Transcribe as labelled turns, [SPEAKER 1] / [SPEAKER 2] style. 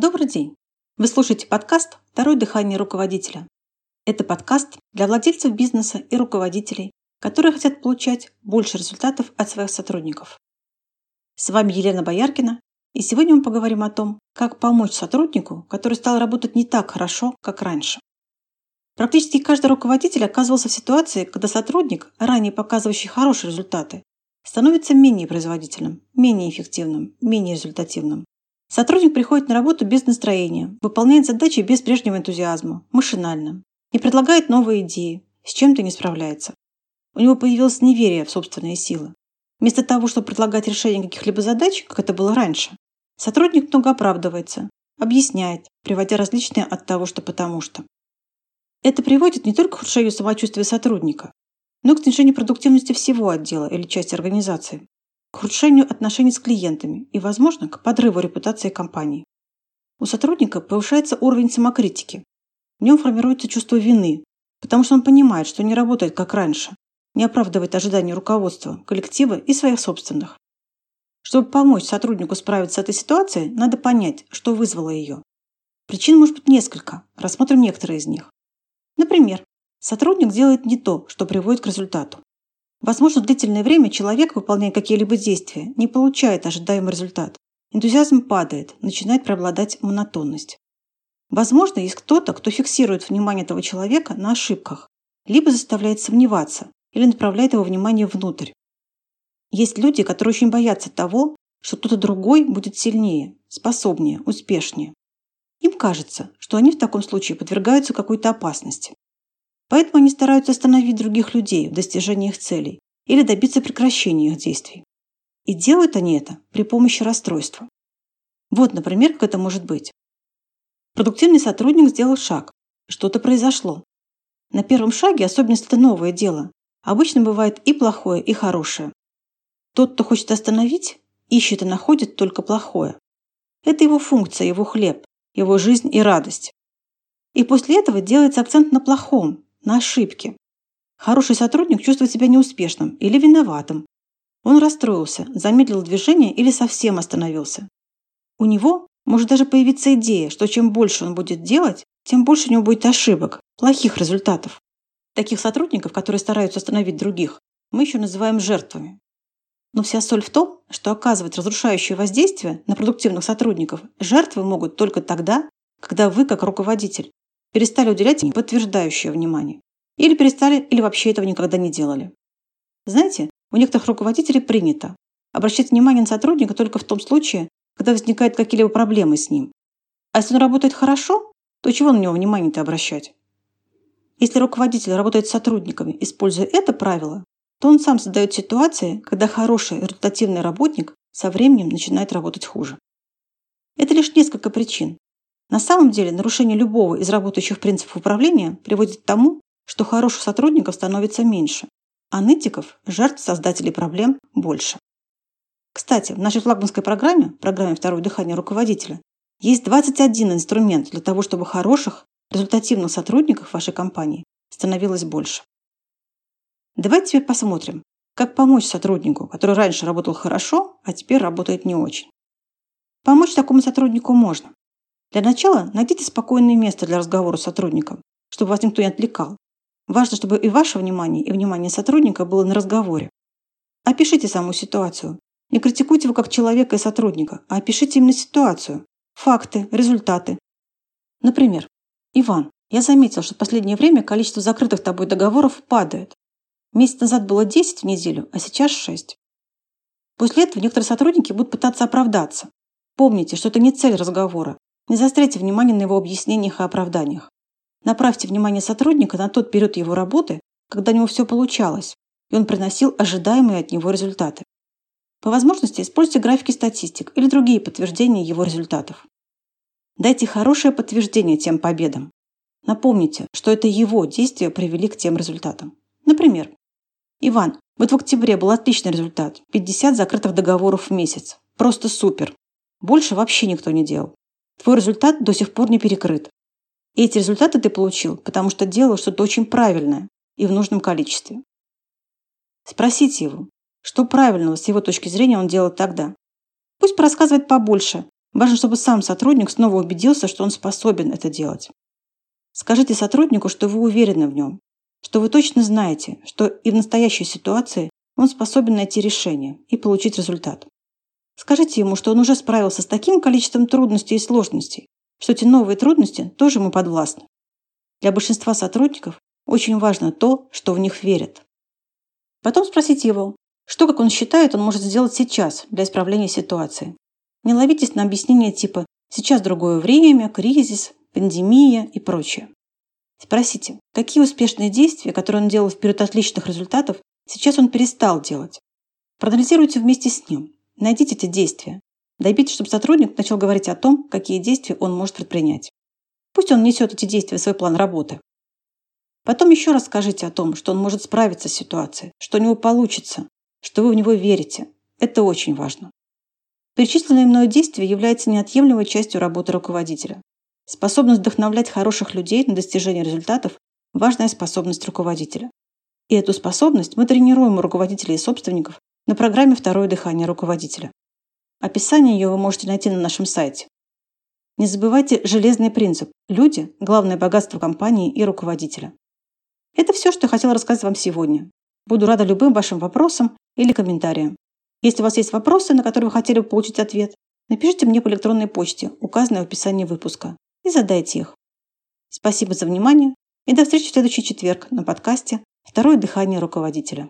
[SPEAKER 1] Добрый день! Вы слушаете подкаст «Второе дыхание руководителя». Это подкаст для владельцев бизнеса и руководителей, которые хотят получать больше результатов от своих сотрудников. С вами Елена Бояркина, и сегодня мы поговорим о том, как помочь сотруднику, который стал работать не так хорошо, как раньше. Практически каждый руководитель оказывался в ситуации, когда сотрудник, ранее показывающий хорошие результаты, становится менее производительным, менее эффективным, менее результативным. Сотрудник приходит на работу без настроения, выполняет задачи без прежнего энтузиазма, машинально, не предлагает новые идеи, с чем-то не справляется. У него появилось неверие в собственные силы. Вместо того, чтобы предлагать решение каких-либо задач, как это было раньше, сотрудник много оправдывается, объясняет, приводя различные от того, что потому что. Это приводит не только к ухудшению самочувствия сотрудника, но и к снижению продуктивности всего отдела или части организации, к ухудшению отношений с клиентами и, возможно, к подрыву репутации компании. У сотрудника повышается уровень самокритики. В нем формируется чувство вины, потому что он понимает, что не работает как раньше, не оправдывает ожидания руководства, коллектива и своих собственных. Чтобы помочь сотруднику справиться с этой ситуацией, надо понять, что вызвало ее. Причин может быть несколько, рассмотрим некоторые из них. Например, сотрудник делает не то, что приводит к результату. Возможно, длительное время человек, выполняя какие-либо действия, не получает ожидаемый результат. Энтузиазм падает, начинает преобладать монотонность. Возможно, есть кто-то, кто фиксирует внимание этого человека на ошибках, либо заставляет сомневаться, или направляет его внимание внутрь. Есть люди, которые очень боятся того, что кто-то другой будет сильнее, способнее, успешнее. Им кажется, что они в таком случае подвергаются какой-то опасности. Поэтому они стараются остановить других людей в достижении их целей или добиться прекращения их действий. И делают они это при помощи расстройства. Вот, например, как это может быть. Продуктивный сотрудник сделал шаг. Что-то произошло. На первом шаге, особенно если это новое дело, обычно бывает и плохое, и хорошее. Тот, кто хочет остановить, ищет и находит только плохое. Это его функция, его хлеб, его жизнь и радость. И после этого делается акцент на плохом, на ошибке. Хороший сотрудник чувствует себя неуспешным или виноватым. Он расстроился, замедлил движение или совсем остановился. У него может даже появиться идея, что чем больше он будет делать, тем больше у него будет ошибок, плохих результатов. Таких сотрудников, которые стараются остановить других, мы еще называем жертвами. Но вся соль в том, что оказывать разрушающее воздействие на продуктивных сотрудников жертвы могут только тогда, когда вы, как руководитель, перестали уделять им подтверждающее внимание. Или перестали, или вообще этого никогда не делали. Знаете, у некоторых руководителей принято обращать внимание на сотрудника только в том случае, когда возникают какие-либо проблемы с ним. А если он работает хорошо, то чего на него внимание-то обращать? Если руководитель работает с сотрудниками, используя это правило, то он сам создает ситуации, когда хороший результативный работник со временем начинает работать хуже. Это лишь несколько причин. На самом деле нарушение любого из работающих принципов управления приводит к тому, что хороших сотрудников становится меньше, а нытиков, жертв создателей проблем, больше. Кстати, в нашей флагманской программе, программе «Второе дыхание руководителя», есть 21 инструмент для того, чтобы хороших, результативных сотрудников вашей компании становилось больше. Давайте теперь посмотрим, как помочь сотруднику, который раньше работал хорошо, а теперь работает не очень. Помочь такому сотруднику можно. Для начала найдите спокойное место для разговора с сотрудником, чтобы вас никто не отвлекал. Важно, чтобы и ваше внимание, и внимание сотрудника было на разговоре. Опишите саму ситуацию. Не критикуйте его как человека и сотрудника, а опишите именно ситуацию, факты, результаты. Например, Иван, я заметил, что в последнее время количество закрытых тобой договоров падает. Месяц назад было 10 в неделю, а сейчас 6. После этого некоторые сотрудники будут пытаться оправдаться. Помните, что это не цель разговора. Не заостряйте внимание на его объяснениях и оправданиях. Направьте внимание сотрудника на тот период его работы, когда у него все получалось, и он приносил ожидаемые от него результаты. По возможности используйте графики статистик или другие подтверждения его результатов. Дайте хорошее подтверждение тем победам. Напомните, что это его действия привели к тем результатам. Например, Иван, вот в октябре был отличный результат. 50 закрытых договоров в месяц. Просто супер. Больше вообще никто не делал. Твой результат до сих пор не перекрыт. Эти результаты ты получил, потому что делал что-то очень правильное и в нужном количестве. Спросите его, что правильного с его точки зрения он делал тогда. Пусть порассказывает побольше, Важно, чтобы сам сотрудник снова убедился, что он способен это делать. Скажите сотруднику, что вы уверены в нем, что вы точно знаете, что и в настоящей ситуации он способен найти решение и получить результат. Скажите ему, что он уже справился с таким количеством трудностей и сложностей, что эти новые трудности тоже ему подвластны. Для большинства сотрудников очень важно то, что в них верят. Потом спросите его, что, как он считает, он может сделать сейчас для исправления ситуации. Не ловитесь на объяснения типа «сейчас другое время», «кризис», «пандемия» и прочее. Спросите, какие успешные действия, которые он делал в период отличных результатов, сейчас он перестал делать. Проанализируйте вместе с ним. Найдите эти действия. Добейтесь, чтобы сотрудник начал говорить о том, какие действия он может предпринять. Пусть он несет эти действия в свой план работы. Потом еще раз скажите о том, что он может справиться с ситуацией, что у него получится, что вы в него верите. Это очень важно. Перечисленное мною действие является неотъемлемой частью работы руководителя. Способность вдохновлять хороших людей на достижение результатов – важная способность руководителя. И эту способность мы тренируем у руководителей и собственников на программе «Второе дыхание руководителя». Описание ее вы можете найти на нашем сайте. Не забывайте железный принцип – люди – главное богатство компании и руководителя. Это все, что я хотела рассказать вам сегодня. Буду рада любым вашим вопросам или комментариям. Если у вас есть вопросы, на которые вы хотели бы получить ответ, напишите мне по электронной почте, указанной в описании выпуска и задайте их. Спасибо за внимание и до встречи в следующий четверг на подкасте «Второе дыхание руководителя».